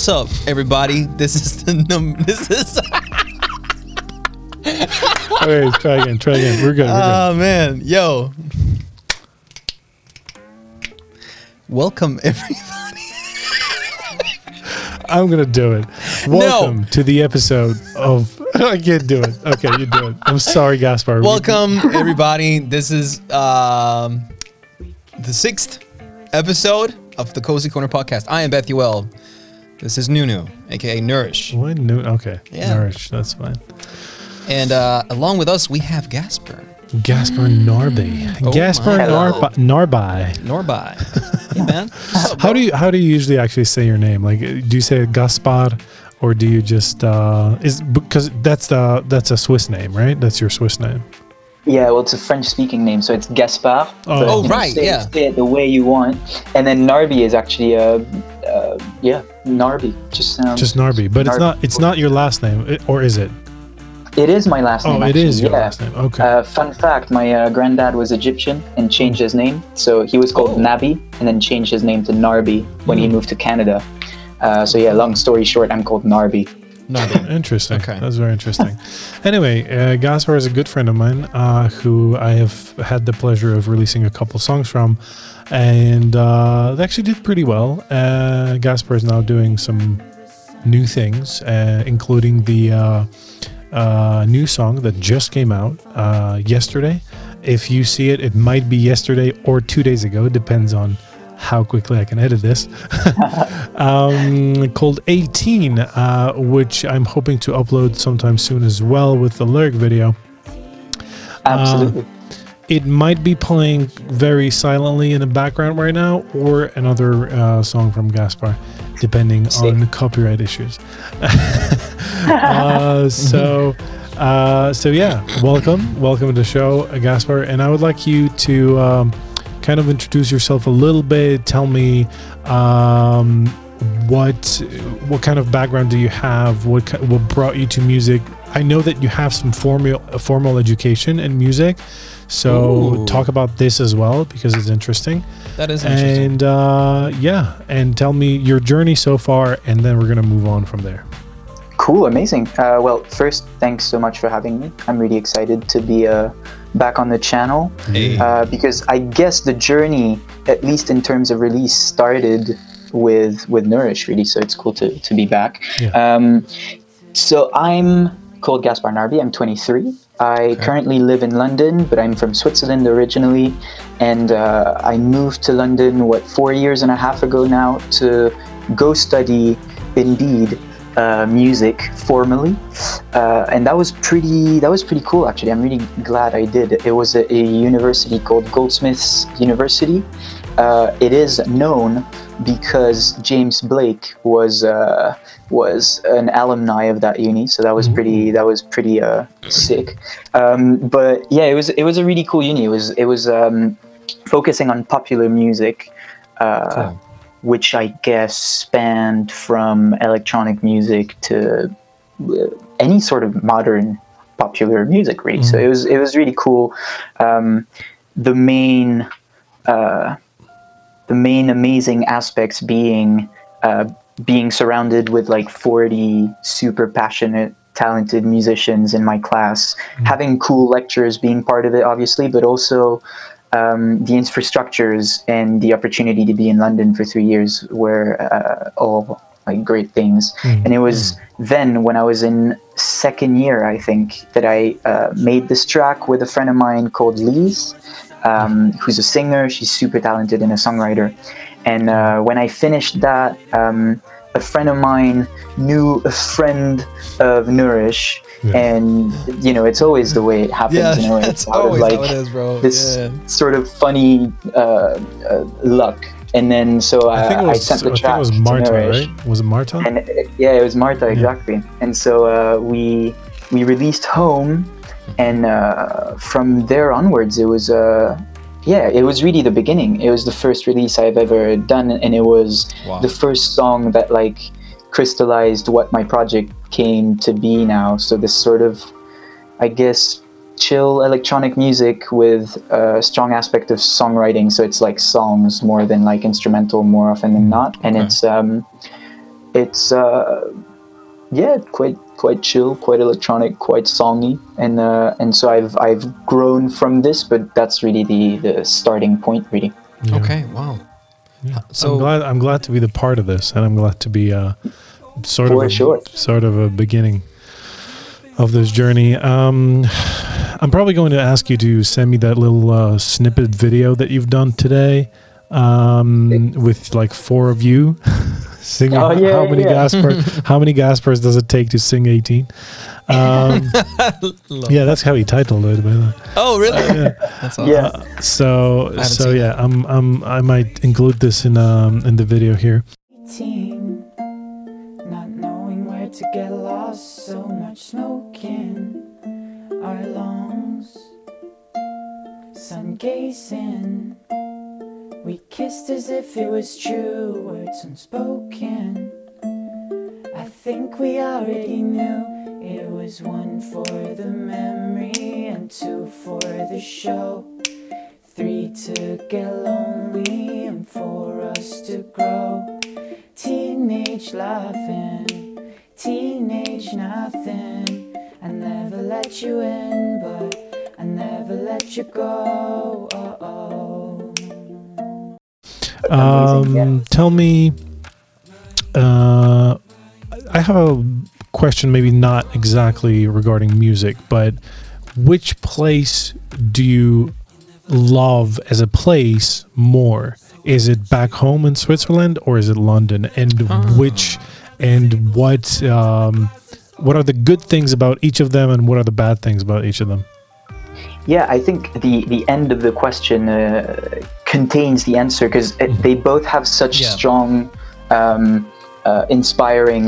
What's up, everybody? This is the num- this is. Okay, try again. Try again. We're good. Oh man, yo. Welcome everybody. I'm gonna do it. Welcome to the episode of. I can't do it. Okay, you do it. I'm sorry, Gaspar. Welcome everybody. This is um the sixth episode of the Cozy Corner podcast. I am Bethuel. This is Nunu, aka Nourish, What? No. Okay. Yeah. Nourish. That's fine. and uh, along with us we have Gasper Gaspar Narby. Oh Gaspar my Narbi. Narbi. Norby. hey man, How do you how do you usually actually say your name? Like, do you say Gaspar, or do you just uh is because that's the that's a Swiss name, right? That's your Swiss name. Yeah, well, it's a French-speaking name, so it's Gaspard. Oh. Oh, know, right, say, yeah. Say it the way you want, and then Narby is actually uh yeah, Narby. Just sounds. Just Narby, but it's not it's not your last name, or is it? It is my last Oh, name. it actually, is your yeah. last name. Okay. Uh, fun fact: My uh, granddad was Egyptian and changed his name, so he was called Oh. Nabi, and then changed his name to Narby when he Hmm. moved to Canada. Uh, so yeah, long story short, I'm called Narby. Norby. Interesting. Okay. That's very interesting. anyway, uh, Gaspar is a good friend of mine uh, who I have had the pleasure of releasing a couple songs from, and uh, they actually did pretty well. Uh, Gaspar is now doing some new things, uh, including the uh, uh, new song that just came out uh, yesterday. If you see it, it might be yesterday or two days ago. It depends on how quickly I can edit this. um, called 18, uh, which I'm hoping to upload sometime soon as well with the lyric video. Absolutely. It might be playing very silently in the background right now, or another uh, song from Gaspar, depending on copyright issues. uh, so, uh, so yeah, welcome, welcome to the show, uh, Gaspar, and I would like you to um, kind of introduce yourself a little bit. Tell me um, what what kind of background do you have? What what brought you to music? I know that you have some formal formal education in music, so Ooh. talk about this as well because it's interesting. That is interesting. And uh, yeah, and tell me your journey so far, and then we're gonna move on from there. Cool, amazing. Uh, well, first, thanks so much for having me. I'm really excited to be uh, back on the channel Hey. uh, because I guess the journey, at least in terms of release, started with with Nourish really. So it's cool to, to be back. Yeah. Um, so I'm called Gaspar Narby. I'm 23. I currently live in London, but I'm from Switzerland originally, and uh, I moved to London what four years and a half ago now to go study Indeed uh, music formally, uh, and that was pretty. That was pretty cool actually. I'm really glad I did. It was a, a university called Goldsmiths University. Uh, it is known because James Blake was uh, was an alumni of that uni, so that was pretty that was pretty uh, sick. Um, but yeah, it was it was a really cool uni. It was it was um, focusing on popular music. Uh, which I guess spanned from electronic music to uh, any sort of modern popular music, really. So it was it was really cool. Um, the main uh, the main amazing aspects being uh, being surrounded with like 40 super passionate talented musicians in my class. Having cool lectures being part of it obviously but also um, the infrastructures and the opportunity to be in london for three years were uh, all like great things. And it was then when i was in second year i think that i uh, made this track with a friend of mine called Lise um, who's a singer. She's super talented and a songwriter. And uh, when I finished that, um, a friend of mine knew a friend of Nourish, Yeah. and you know it's always the way it happens. yeah, you know, it's out of like how it is, bro. this yeah. sort of funny uh, uh, luck. And then so I, I think it Uh, I was sent I the think track it was to Marta, Nourish. right? Was it Marta? And uh, yeah, it was Marta exactly. And so uh, we we released Home, and uh, from there onwards, it was uh, yeah, it was really the beginning. It was the first release I've ever done, and it was Wow. the first song that like crystallized what my project came to be now. So this sort of, I guess, chill electronic music with a strong aspect of songwriting. So it's like songs more than like instrumental more often than not, and Okay. it's um, it's uh, yeah, quite quite chill, quite electronic, quite songy, and uh, and so I've I've grown from this, but that's really the the starting point, really. Yeah. Okay. Wow. Yeah. So- I'm glad I'm glad to be the part of this, and I'm glad to be uh, sort of a, sure. sort of a beginning of this journey. Um, I'm probably going to ask you to send me that little uh, snippet video that you've done today, um, with like four of you singing. Oh, yeah, how many yeah. Gaspars? how many Gaspers does it take to sing 18? Um, yeah, that's how he titled it. By the way. Oh, really? Yeah. That's awesome. Yeah. So so seen yeah, I'm I'm I might include this in um in the video here. 18, not knowing where to get lost, so much smoke in our lungs. Sun gazing, we kissed as if it was true, words unspoken. I think we already knew it was one for the memory and two for the show. Three to get lonely and for us to grow. Teenage laughing, teenage nothing. I never let you in, but I never let you go. Oh, oh. Amazing, yeah. Um, tell me, uh, I have a question, maybe not exactly regarding music, but which place do you love as a place more? Is it back home in Switzerland or is it London? And Ah. which and what um, what are the good things about each of them, and what are the bad things about each of them? Yeah, I think the the end of the question uh, contains the answer because they both have such Yeah. strong, um, uh, inspiring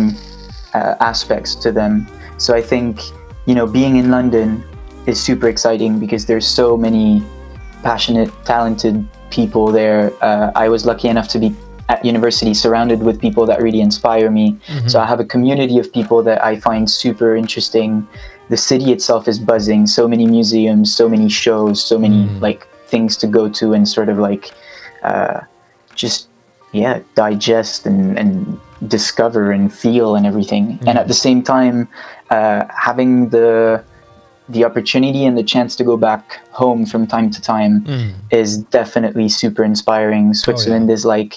uh, aspects to them. So I think you know being in London is super exciting because there's so many passionate, talented people there. Uh, I was lucky enough to be at university surrounded with people that really inspire me. So I have a community of people that I find super interesting. The city itself is buzzing. So many museums, so many shows, so many like things to go to and sort of like uh, just yeah digest and, and discover and feel and everything. And at the same time, uh, having the the opportunity and the chance to go back home from time to time Mm. is definitely super inspiring. Switzerland is like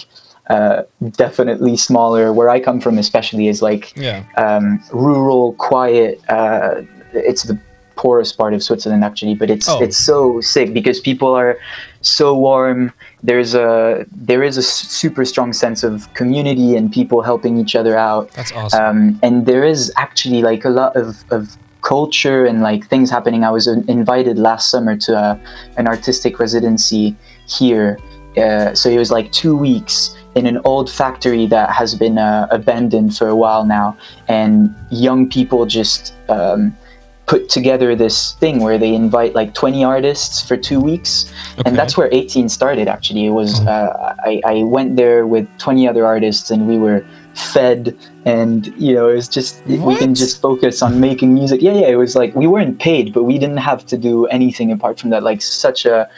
uh, definitely smaller. Where I come from, especially, is like Yeah. um, rural, quiet. Uh, it's the poorest part of Switzerland, actually, but it's Oh. it's so sick because people are so warm. There's a there is a super strong sense of community and people helping each other out That's awesome. um, and there is actually like a lot of, of culture and like things happening i was invited last summer to uh, an artistic residency here uh, so it was like two weeks in an old factory that has been uh, abandoned for a while now and young people just um, put together this thing where they invite like 20 artists for two weeks. Okay. and that's where 18 started actually. It was uh, I, I went there with 20 other artists and we were fed. And you know it was just we can just focus on making music. Yeah yeah it was like we weren't paid but we didn't have to do anything apart from that. Like such a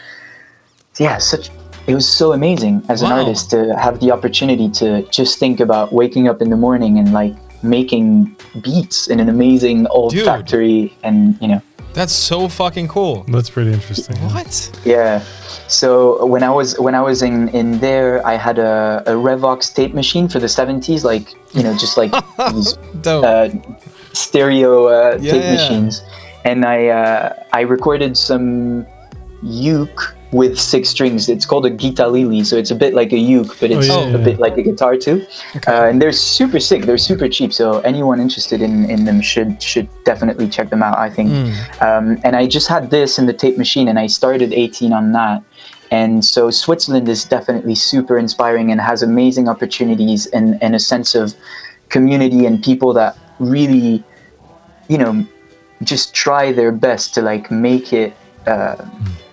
yeah such it was so amazing as an artist to have the opportunity to just think about waking up in the morning and like making beats in an amazing old Dude. factory and you know That's so fucking cool. That's pretty interesting. What? yeah. So when I was when I was in in there, I had a, a Revox tape machine for the seventies, like you know, just like these Dope. uh, stereo uh, Yeah, tape yeah. machines, and I uh, I recorded some uke with six strings. It's called a guitalele, so it's a bit like a uke, but it's yeah, a yeah. bit like a guitar too. Uh, and they're super sick. They're super cheap. So anyone interested in, in them should should definitely check them out. I think. Um, and I just had this in the tape machine, and I started 18 on that. And so Switzerland is definitely super inspiring and has amazing opportunities and, and a sense of community and people that really, you know, just try their best to like make it uh,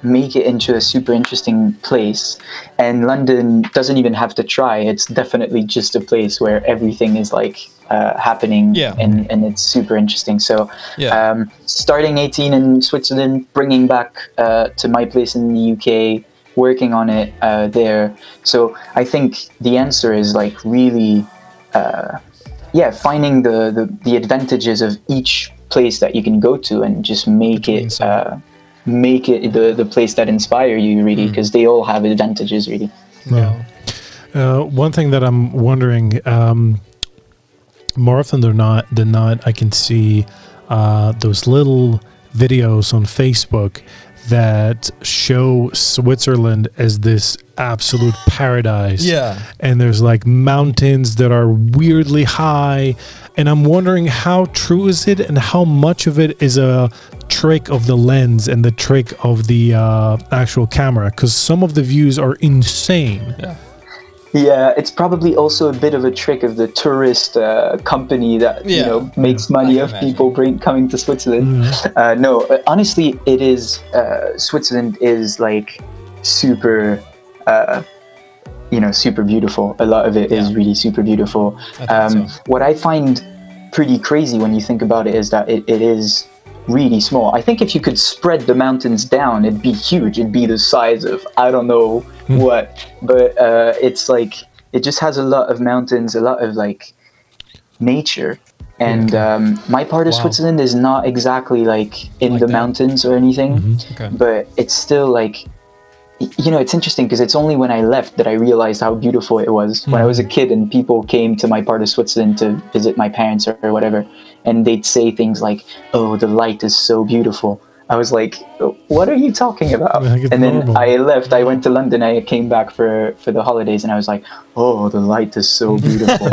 make it into a super interesting place. And London doesn't even have to try. It's definitely just a place where everything is like uh, happening Yeah. and, and it's super interesting. So Yeah. um, starting 18 in Switzerland, bringing back uh, to my place in the UK, working on it uh, there. So I think the answer is like really uh, yeah, finding the, the the advantages of each place that you can go to and just make it uh, make it the the place that inspire you Hmm. really because they all have advantages really. Yeah. Uh, one thing that I'm wondering, um, more often than not, than not, I can see uh, those little videos on Facebook that show Switzerland as this absolute paradise. Yeah. And there's like mountains that are weirdly high. And I'm wondering how true is it and how much of it is a trick of the lens and the trick of the uh, actual camera. Because some of the views are insane. Yeah. Yeah, it's probably also a bit of a trick of the tourist uh, company that you know makes I money can of imagine. people bring, coming to Switzerland. Uh, no, uh, honestly, it is uh, Switzerland is like super, uh, you know, super beautiful. A lot of it is Yeah. really super beautiful. I Um, so. What I find pretty crazy when you think about it is that it, it is really small. I think if you could spread the mountains down, it'd be huge. It'd be the size of I don't know what, but uh, it's like it just has a lot of mountains, a lot of like nature. And um, my part of Wow. Switzerland is not exactly like in Like the that? mountains or anything, Okay. but it's still like you know it's interesting because it's only when i left that i realized how beautiful it was. When i was a kid and people came to my part of switzerland to visit my parents or, or whatever and they'd say things like oh the light is so beautiful. I was like what are you talking about? Like and then normal. i left i went to london i came back for for the holidays and i was like oh the light is so beautiful.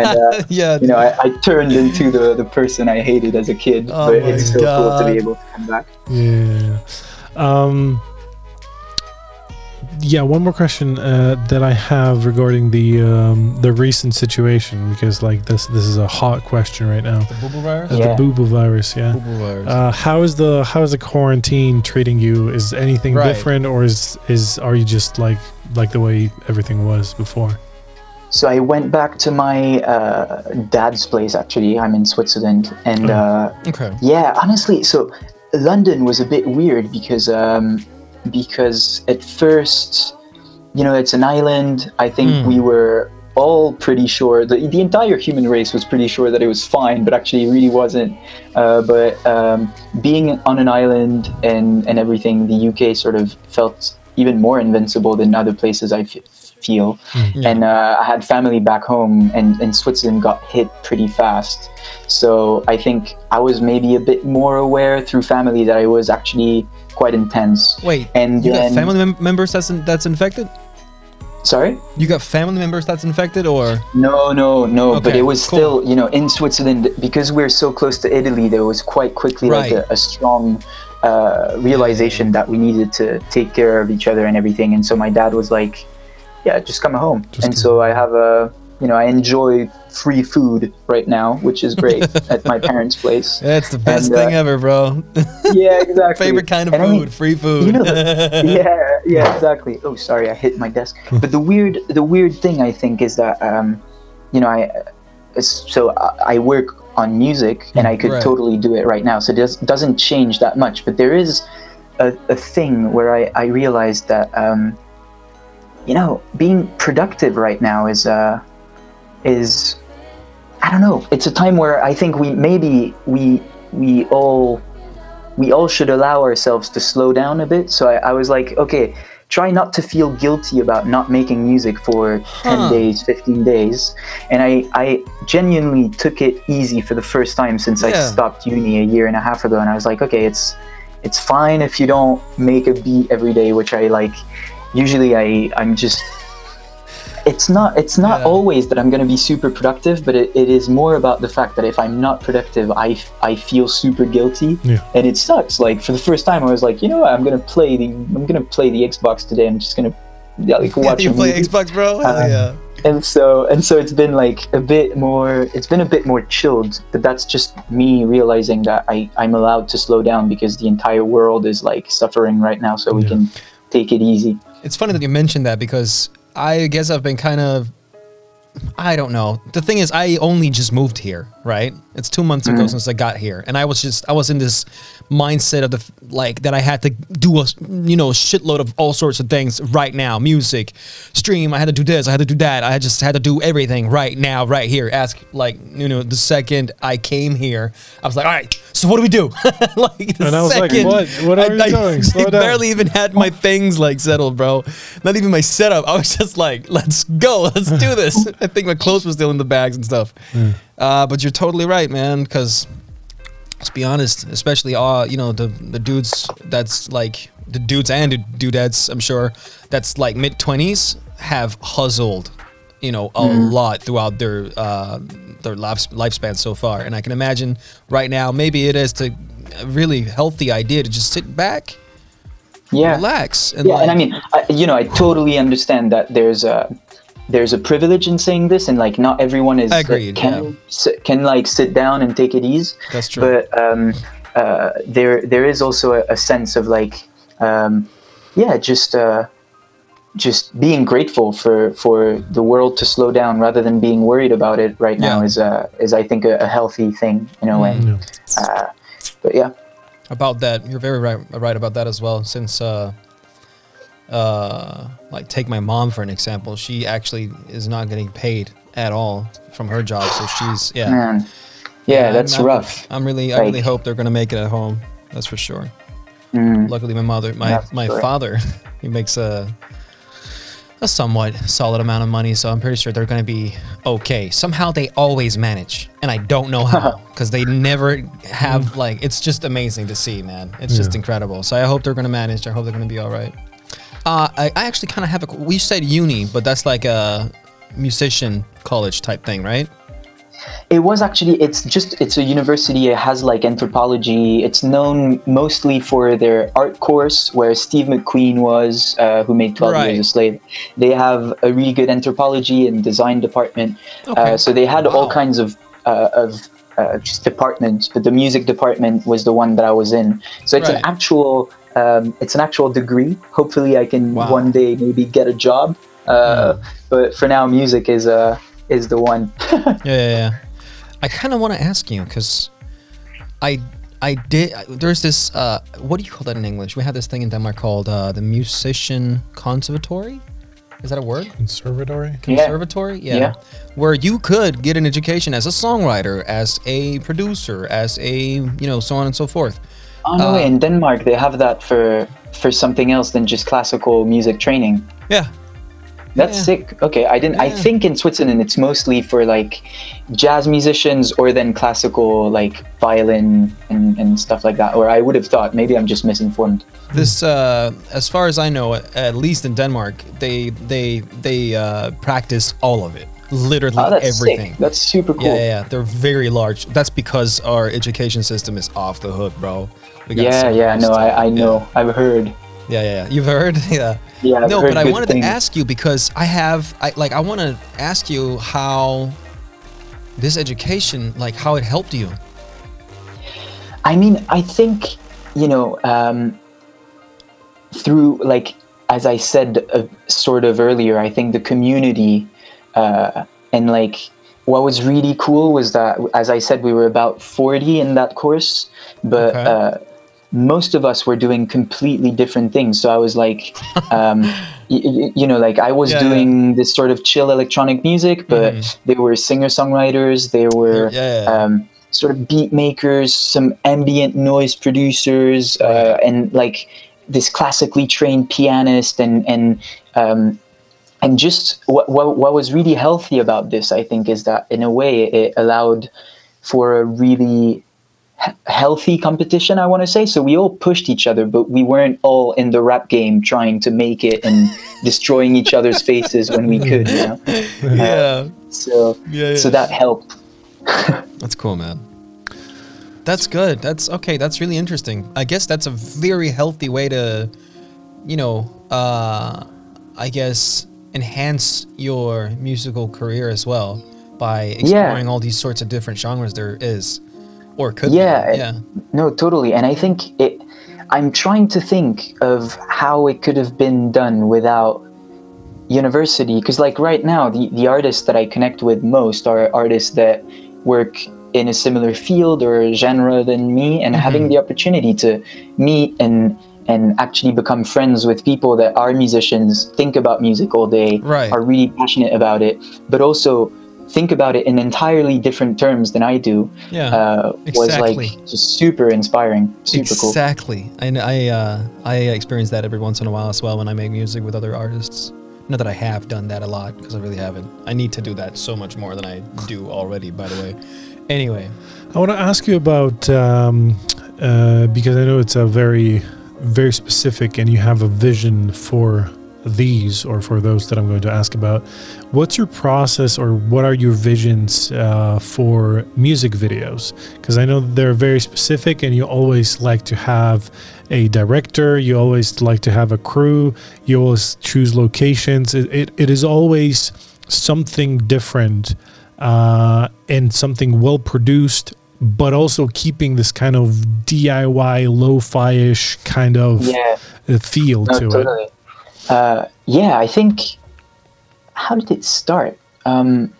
And uh, yeah. you know I, I turned into the the person i hated as a kid Oh but it's still cool to be able to come back. Yeah. Um, yeah, one more question uh, that I have regarding the um, the recent situation because like this this is a hot question right now. The boo virus? Yeah. The boo boo virus, yeah. Boo virus. Uh, how is the how is the quarantine treating you? Is anything Right. different, or is is are you just like like the way everything was before? So I went back to my uh, dad's place. Actually, I'm in Switzerland, and uh, okay. yeah, honestly, so London was a bit weird because um, because at first, you know, it's an island. I think Mm. we were all pretty sure the the entire human race was pretty sure that it was fine, but actually it really wasn't. Uh, but um, being on an island and and everything, the UK sort of felt even more invincible than other places I f- feel. Yeah. And uh, I had family back home, and, and Switzerland got hit pretty fast. So I think I was maybe a bit more aware through family that i was actually quite intense. Wait. And you then, got family mem- members that's in, that's infected? sorry? You got family members that's infected, or No, no, no. but it was cool. still, you know, in Switzerland because we're so close to Italy. There was quite quickly like a, a strong uh, realization that we needed to take care of each other and everything. And so my dad was like, "Yeah, just come home." Just and so I have a, you know, I enjoy free food right now, which is great at my parents' place. that's the best And, uh, thing ever, bro. Yeah, exactly. Favorite kind of And I food, mean, free food. you know, yeah, yeah, exactly. Oh, sorry, I hit my desk. But the weird, the weird thing I think is that, um, you know, I, uh, so I I work on music and I could Right. totally do it right now. So it does, doesn't change that much. But there is a, a thing where I, I realized that, um, you know, being productive right now is, uh, is, I don't know. It's a time where I think we maybe we we all we all should allow ourselves to slow down a bit. So I, I was like, okay, try not to feel guilty about not making music for Huh. 10 days, 15 days. And I, I genuinely took it easy for the first time since I stopped uni a year and a half ago. And I was like, okay, it's, it's fine if you don't make a beat every day, which I like. Usually I, I'm just, it's not, it's not Yeah. always that I'm going to be super productive, but it, it is more about the fact that if I'm not productive, I, f- I feel super guilty Yeah. and it sucks. Like for the first time, I was like, you know what? I'm gonna play the I'm gonna play the Xbox today. I'm just gonna yeah, like Yeah, watch you a play. Xbox, bro? Hell Uh, yeah. And so and so it's been like a bit more. It's been a bit more chilled. But that's just me realizing that I I'm allowed to slow down because the entire world is like suffering right now. So we can take it easy. It's funny that you mentioned that because I guess I've been kind of. I don't know. The thing is, I only just moved here, right? It's two months ago mm-hmm. since I got here, and I was just I was in this mindset of the like that I had to do a you know a shitload of all sorts of things right now, music, stream. I had to do this, I had to do that. I just had to do everything right now, right here. Ask like you know the second I came here, I was like, all right, so what do we do? like the And I was like, second what? What are you doing? Slow I down. barely even had my things like settled, bro. Not even my setup. I was just like, let's go, let's do this. I think my clothes were still in the bags and stuff. Uh, but you're totally right, man. Because let's be honest, especially uh, you know, the the dudes that's like the dudes and the dudettes, I'm sure, that's like mid twenties have hustled, you know, a lot throughout their uh their life, lifespan so far. And I can imagine right now, maybe it is to a really healthy idea to just sit back, yeah relax, and yeah like, and i mean I, you know i totally understand that there's a there's a privilege in saying this and like not everyone is Agreed, can yeah. sit, can like sit down and take it easy That's true. but um uh there there is also a, a sense of like um yeah just uh just being grateful for for the world to slow down rather than being worried about it right now Yeah. is uh is i think a, a healthy thing in a way Yeah. uh but yeah about that you're very right, right about that as well since uh uh like take my mom for an example. She actually is not getting paid at all from her job so she's yeah. Man. Yeah, I'm- that's I'm, rough. I'm really i really hope they're gonna make it at home that's for sure. Mm. luckily my mother my my great. father he makes a a somewhat solid amount of money so i'm pretty sure they're gonna be okay. Somehow they always manage and i don't know how because they never have like it's just amazing to see man. It's just incredible. So i hope they're gonna manage i hope they're gonna be all right uh, I, I actually kind of have a we said uni but that's like a musician college type thing right It was actually it's just it's a university. It has like anthropology. It's known mostly for their art course, where Steve McQueen was, uh, who made Twelve Right. Years a Slave. They have a really good anthropology and design department. Okay. Uh, so they had all kinds of uh, of uh, just departments, but the music department was the one that I was in. So it's Right. an actual um, it's an actual degree. Hopefully, I can Wow. one day maybe get a job. Uh, But for now, music is uh, is the one. Yeah, yeah, yeah. I kind of want to ask you because I I did. There's this. Uh, what do you call that in English? We have this thing in Denmark called uh, the musician conservatory. Is that a word? Conservatory. Yeah. Conservatory. Yeah. Yeah. Where you could get an education as a songwriter, as a producer, as a you know so on and so forth. Oh no, Uh, in Denmark they have that for for something else than just classical music training. Yeah. That's Yeah. sick. Okay, I didn't. I think in Switzerland it's mostly for like jazz musicians or then classical like violin and, and stuff like that. Or I would have thought maybe I'm just misinformed. This, uh, as far as I know, at least in Denmark, they they they uh, practice all of it, literally Oh, that's everything. sick. That's super cool. Yeah, yeah, yeah, they're very large. That's because our education system is off the hook, bro. Yeah, yeah, no. I, I know. I've heard. Yeah, yeah, yeah. You've heard? Yeah. Yeah, I've no, but I wanted things. to ask you because I have, I like, I want to ask you how this education, like, how it helped you. I mean, I think you know um, through like as I said uh, sort of earlier. I think the community uh, and like what was really cool was that as I said we were about forty in that course, but. Okay. Uh, most of us were doing completely different things. So I was like, um, y- y- you know, like I was Yeah, yeah. doing this sort of chill electronic music, but Mhm. there were singer songwriters, there were Yeah, yeah. um, sort of beat makers, some ambient noise producers, uh, and like this classically trained pianist, and and um, and just what, what what was really healthy about this, I think, is that in a way it allowed for a really he- healthy competition i want to say so we all pushed each other but we weren't all in the rap game trying to make it and destroying each other's faces when we could you know yeah. so Yeah, so that helped That's cool, man. That's good. That's okay. That's really interesting. I guess that's a very healthy way to, you know, uh, I guess enhance your musical career as well by exploring all these sorts of different genres there is, or could Yeah, be. Yeah. No, totally. And I think it. I'm trying to think of how it could have been done without university. Because, like, right now, the, the artists that I connect with most are artists that work in a similar field or genre than me, and mm-hmm. having the opportunity to meet and and actually become friends with people that are musicians, think about music all day, Right. are really passionate about it, but also think about it in entirely different terms than I do. Yeah, uh, was exactly. like just super inspiring, super cool. exactly. And I uh, I experience that every once in a while as well when I make music with other artists. Not that I have done that a lot because I really haven't. I need to do that so much more than I do already. By the way. Anyway, I want to ask you about um, uh, because I know it's a very, very specific, and you have a vision for these or for those that I'm going to ask about. What's your process, or what are your visions uh, for music videos? Because I know they're very specific, and you always like to have a director. You always like to have a crew. You always choose locations. It, it, it is always something different uh, and something well produced, but also keeping this kind of DIY lo-fi ish kind of Yeah. feel No, to it. Uh, yeah, I think. How did it start? Um,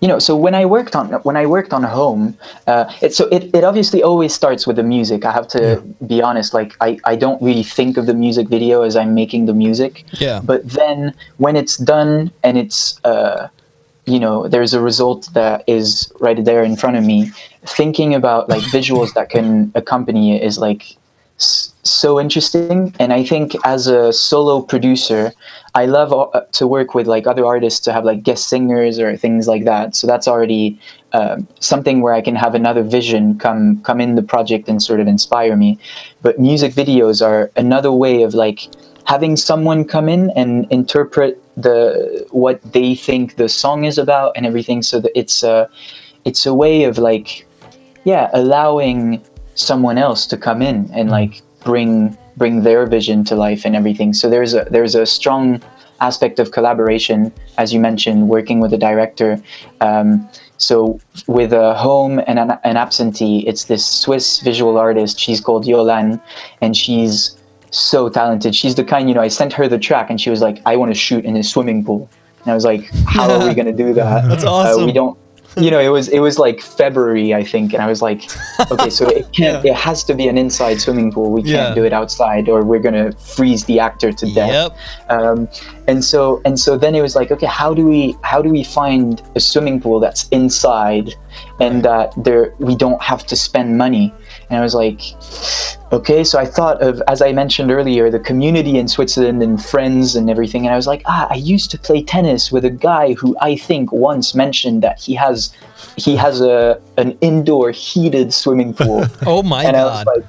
you know, so when I worked on when I worked on home, uh, it so it, it obviously always starts with the music. I have to be honest. Like I, I don't really think of the music video as I'm making the music. Yeah. But then when it's done and it's uh, you know there's a result that is right there in front of me, thinking about like visuals that can accompany it is like so interesting. And i think as a solo producer i love uh, to work with like other artists to have like guest singers or things like that. So that's already um, something where i can have another vision come come in the project and sort of inspire me. But music videos are another way of like having someone come in and interpret the what they think the song is about and everything. So that it's a it's a way of like yeah allowing someone else to come in and like bring bring their vision to life and everything. So there's a there's a strong aspect of collaboration as you mentioned working with a director. Um, so with a home and an, an absentee it's this swiss visual artist. She's called yolan and she's so talented. She's the kind you know i sent her the track and she was like i want to shoot in a swimming pool. And i was like how are we going to do that? That's uh, we don't you know it was it was like february i think and i was like okay so it can't Yeah. it has to be an inside swimming pool we can't Yeah. do it outside or we're gonna freeze the actor to death Yep. um, and so and so then it was like okay how do we how do we find a swimming pool that's inside and that there we don't have to spend money and i was like okay so i thought of as i mentioned earlier the community in switzerland and friends and everything and i was like ah i used to play tennis with a guy who i think once mentioned that he has he has a an indoor heated swimming pool Oh my and god. Like,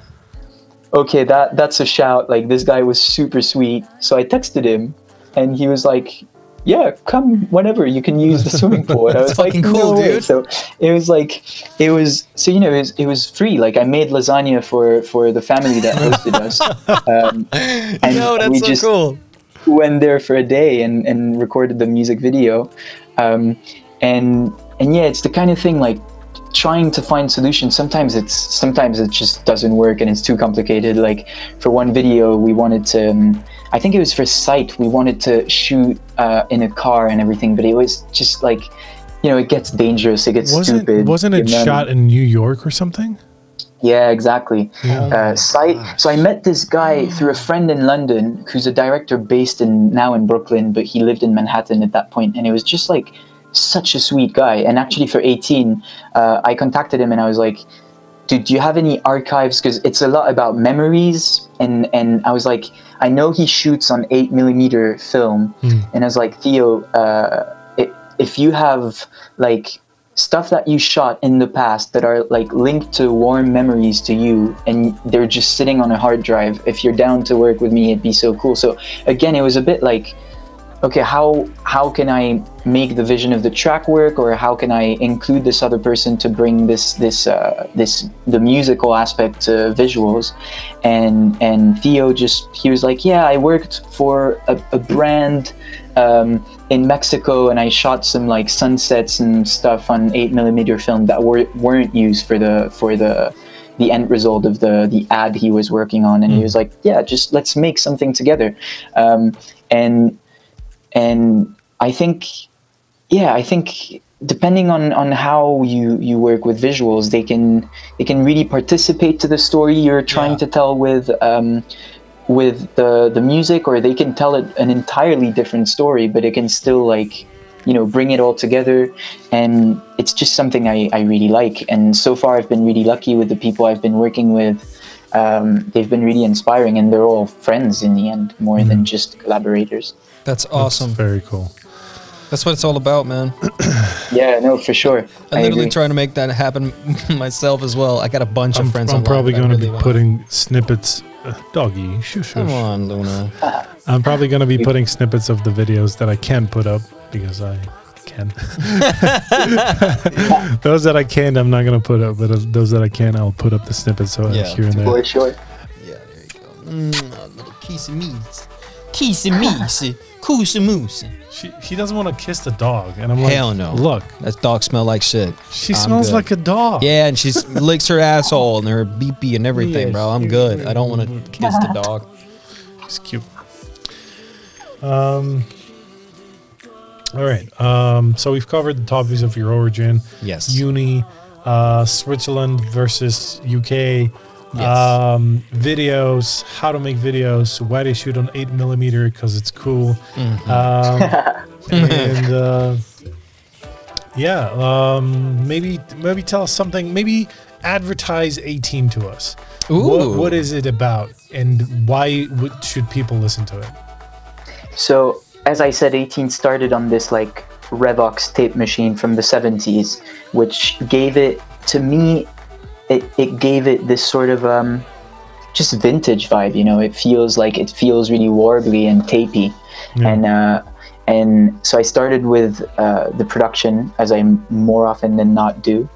okay, that that's a shout. Like this guy was super sweet. So I texted him, and he was like, yeah, come whenever you can use the swimming pool. And I was like, no cool, way. dude. So it was like, it was so you know it was, it was free. Like I made lasagna for for the family that hosted us. Um, and Yo, that's we so just cool. went there for a day and, and recorded the music video um, and and yeah it's the kind of thing like trying to find solutions sometimes it's sometimes it just doesn't work and it's too complicated like for one video we wanted to um, i think it was for sight we wanted to shoot uh, in a car and everything but it was just like you know it gets dangerous it gets Wasn't stupid wasn't it then- shot in New York or something? yeah, exactly. Yeah. Uh, sight. So I met this guy through a friend in London who's a director based in now in Brooklyn, but he lived in Manhattan at that point, and it was just like such a sweet guy. And actually, for 18, uh, I contacted him and I was like, "Dude, do you have any archives? Because it's a lot about memories." And and I was like, "I know he shoots on eight millimeter film," and I was like, "Theo, uh, i if you have like." stuff that you shot in the past that are like linked to warm memories to you and they're just sitting on a hard drive if you're down to work with me it'd be so cool so again it was a bit like okay how how can i make the vision of the track work or how can i include this other person to bring this this uh, this the musical aspect to visuals and and theo just he was like yeah i worked for a, a brand um, in Mexico, and I shot some like sunsets and stuff on eight millimeter film that were weren't used for the for the the end result of the the ad he was working on. And he was like, "Yeah, just let's make something together." Um, and and I think, yeah, I think depending on on how you you work with visuals they can they can really participate to the story you're trying Yeah. to tell with um with the the music or they can tell it an entirely different story but it can still like you know bring it all together. And it's just something I, I really like. And so far i've been really lucky with the people i've been working with um, they've been really inspiring and they're all friends in the end more than just collaborators That's That's awesome. very cool. That's what it's all about, man. yeah no for sure I'm literally agree. trying to make that happen myself as well. I got a bunch I'm, of friends. I'm probably going to really be wanna- putting snippets. Uh, doggy, shush, Come shush. on, Luna. I'm probably going to be putting snippets of the videos that I can put up because I can. those that I can't, I'm not going to put up, but uh, those that I can, I'll put up the snippets so Yeah. here and there. for sure Yeah, there you go. Mm, a little kiss and meese. Kiss and meese. Coos and moose. She, she doesn't want to kiss the dog, and I'm like, Hell no. Look, That dog smell like shit. she I'm smells good. like a dog. Yeah, and she licks her asshole and her beepee and everything, Yes. bro. I'm good. I don't want to kiss the dog. It's cute. Um. All right. Um. So we've covered the topics of your origin, Yes. uni, uh, Switzerland versus UK. Yes. Um, videos, how to make videos, why they shoot on eight millimeter because it's cool. Mm-hmm. Um, and uh, yeah, um, maybe maybe tell us something. Maybe advertise 18 to us. What, what is it about, and why would, should people listen to it? So, as I said, 18 started on this like Revox tape machine from the 70s, which gave it to me. It, it gave it this sort of um, just vintage vibe. You know, it feels like it feels really warbly and tapey, Yeah. and uh, and so I started with uh, the production as I more often than not do.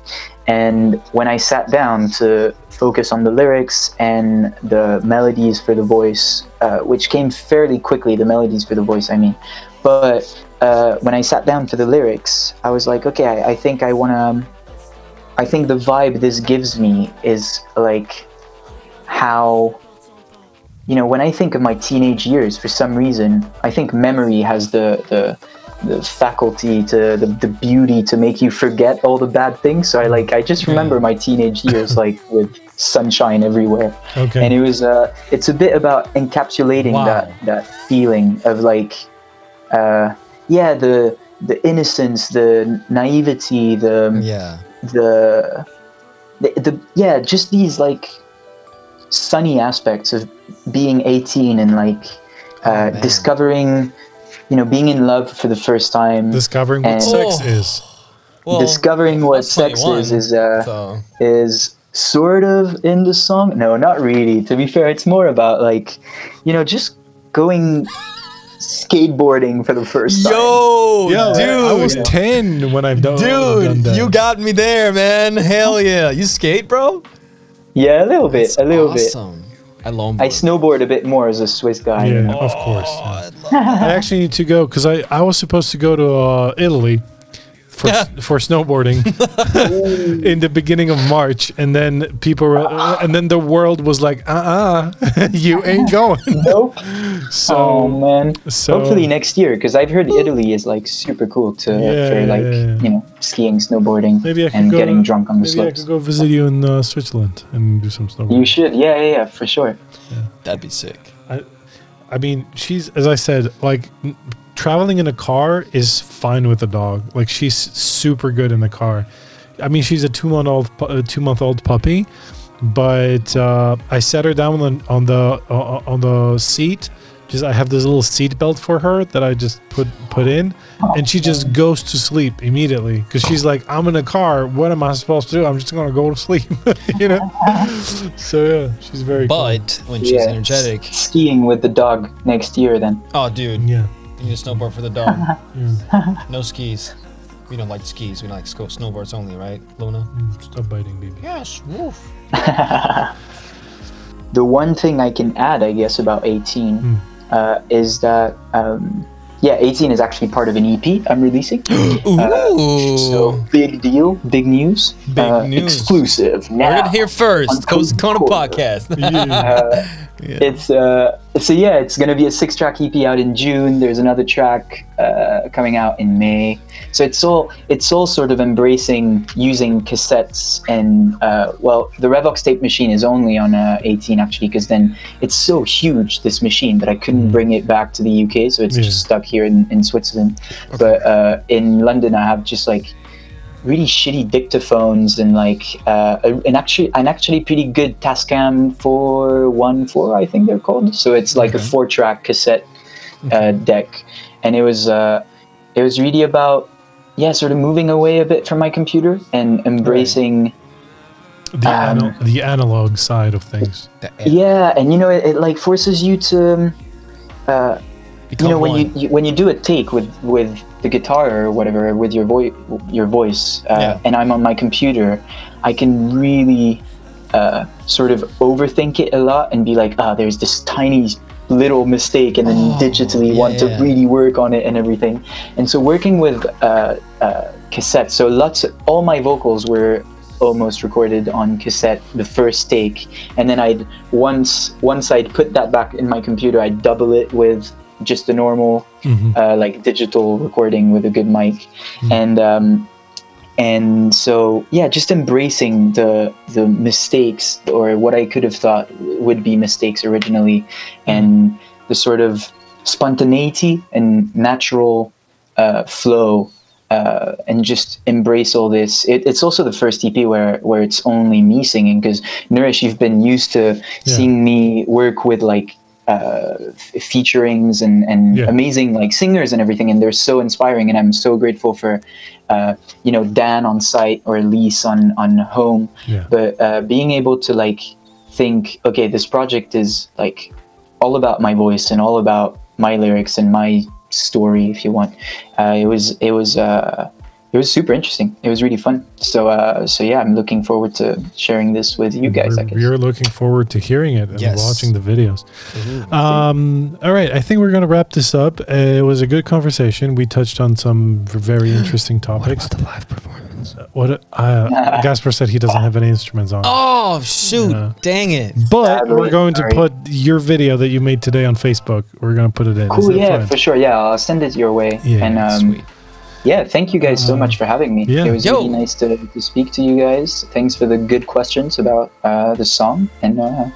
And when I sat down to focus on the lyrics and the melodies for the voice, uh, which came fairly quickly, the melodies for the voice, I mean, but uh, when I sat down for the lyrics, I was like, okay, I, I think I want to. I think the vibe this gives me is like how you know when i think of my teenage years for some reason i think memory has the the the faculty to the, the beauty to make you forget all the bad things so i like i just remember my teenage years like with sunshine everywhere Okay. and it was uh it's a bit about encapsulating Wow. that that feeling of like uh yeah the the innocence the naivety the Yeah. the, the the yeah just these like sunny aspects of being 18 and like uh, Oh, discovering you know being in love for the first time Discovering what sex Oh. is. Well, discovering what sex is is uh so is sort of in the song no not really to be fair it's more about like you know just going skateboarding for the first time yo, Yeah, dude, I was 10 when I've done, done dude, that. you got me there, man. Hell yeah, you skate, bro. Yeah a little bit a little bit awesome. I longboard. i snowboard a bit more as a swiss guy Yeah, know. of course. Oh, yeah. I I actually need to go because I, I was supposed to go to uh, Italy for s- for snowboarding in the beginning of March, and then people were, uh, and then the world was like, uh uh you ain't going. nope So oh man so Hopefully next year, because I've heard Italy is like super cool to Yeah, for like yeah, yeah. you know skiing, snowboarding, maybe I could and go, getting drunk on the Maybe I slopes. could go visit you in uh, Switzerland and do some snowboarding. You should, yeah, yeah, yeah, for sure. That'd be sick. I mean, she's as I said, like n- traveling in a car is fine with a dog. Like she's super good in the car. I mean, she's a two month old uh, two month old puppy, but uh, I set her down on, on the uh, on the seat. Just I have this little seat belt for her that I just put put in, and she just goes to sleep immediately because she's like, I'm in a car. What am I supposed to do? I'm just gonna go to sleep, you know. so yeah, she's very. cool. But when she's Yeah. energetic, Skiing with the dog next year, then. oh, dude, Yeah. You need a snowboard for the dog. yeah. No skis. We don't like skis. We like sco- snowboards only, right, Luna? Mm, Stop biting, baby. Yes. Woof. The one thing I can add, I guess, about 18 Hmm. uh, is that um, yeah, 18 is actually part of an EP I'm releasing. Ooh. so big deal, big news, Big uh, news. exclusive Heard now. it here first. on Cozy Corner Corner. podcast. Uh, Yeah. It's uh, so yeah, it's gonna be a six-track EP out in June. There's another track uh, coming out in May. So it's all it's all sort of embracing using cassettes and uh, well, the Revox tape machine is only on uh, 18 actually, because then it's so huge this machine that I couldn't bring it back to the UK, so it's Yeah. just stuck here in, in Switzerland. But uh, in London, I have just like really shitty dictaphones and like uh, an actually an actually pretty good Tascam 414 I think they're called. So it's like a four track cassette uh, deck, and it was uh, it was really about yeah sort of moving away a bit from my computer and embracing The, Um, ana- the analog side of things. Yeah and you know it, it like forces you to um, uh, become you know when one. you, you when you do a take with with the guitar or whatever with your voice your voice uh, Yeah. and i'm on my computer i can really uh, sort of overthink it a lot and be like ah there's this tiny little mistake and then Oh, digitally want to yeah. really work on it and everything and so working with uh, uh, cassette so lots all my vocals were almost recorded on cassette the first take and then i'd once once i'd put that back in my computer i'd double it with just a normal Mhm. uh, like digital recording with a good mic and um, and so yeah just embracing the the mistakes or what i could have thought would be mistakes originally and the sort of spontaneity and natural uh, flow uh, and just embrace all this. It, it's also the first EP where where it's only me singing because Nourish, you've been used to seeing me work with like uh, f- featurings and and Yeah. amazing like singers and everything, and they're so inspiring. And I'm so grateful for uh, you know Dan on site or Elise on on home, Yeah. but uh, being able to like think, okay, this project is like all about my voice and all about my lyrics and my story, if you want. Uh, it was it was uh, it was super interesting. It was really fun. So uh, so yeah, I'm looking forward to sharing this with you guys. We're, guess. we're looking forward to hearing it and Yes. watching the videos. Um, all right, I think we're going to wrap this up. Uh, it was a good conversation. We touched on some very interesting topics. What topics. about the live performance? What uh, Gaspar said he doesn't have any instruments on. Oh shoot! Yeah. Dang it! But Sadly, we're going to put your video that you made today on Facebook. We're going to put it in. Cool, yeah, fine? for sure. Yeah, I'll send it your way. Yeah, and um, Sweet. Yeah, thank you guys so Uh, much for having me. yeah. It was Yo. really nice to, to speak to you guys. Thanks for the good questions about uh, the song and uh,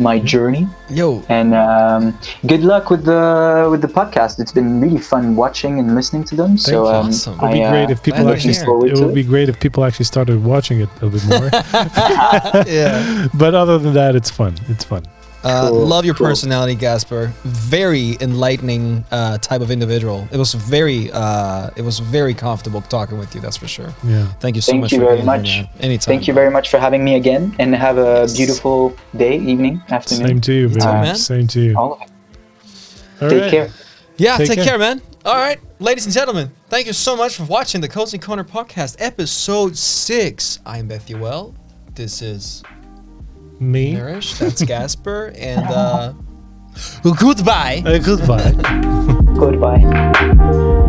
my journey. Yo, And um, good luck with the with the podcast. It's been really fun watching and listening to them. so um, Awesome. It would be I, uh, great if people actually. hear. forward It to would be great if people actually started watching it a little bit more. yeah. but other than that, it's fun. It's fun. Uh, Cool, love your cool. personality, Gaspar. Very enlightening uh, type of individual. It was very, uh, it was very comfortable talking with you. That's for sure. Yeah. Thank you so Thank much. Thank you for very being here, much. Anytime. Thank you very much for having me again, and have a Yes. beautiful day, evening, afternoon. Same to you, too, baby. man. Same to you. All of it. All Take right. care. Yeah, Take take, care. care. man. All right, ladies and gentlemen, thank you so much for watching the Cozy Corner podcast, episode six. I'm Bethuel. This is Me. Nourish. That's Gaspar, and uh, goodbye. Uh, goodbye. Goodbye.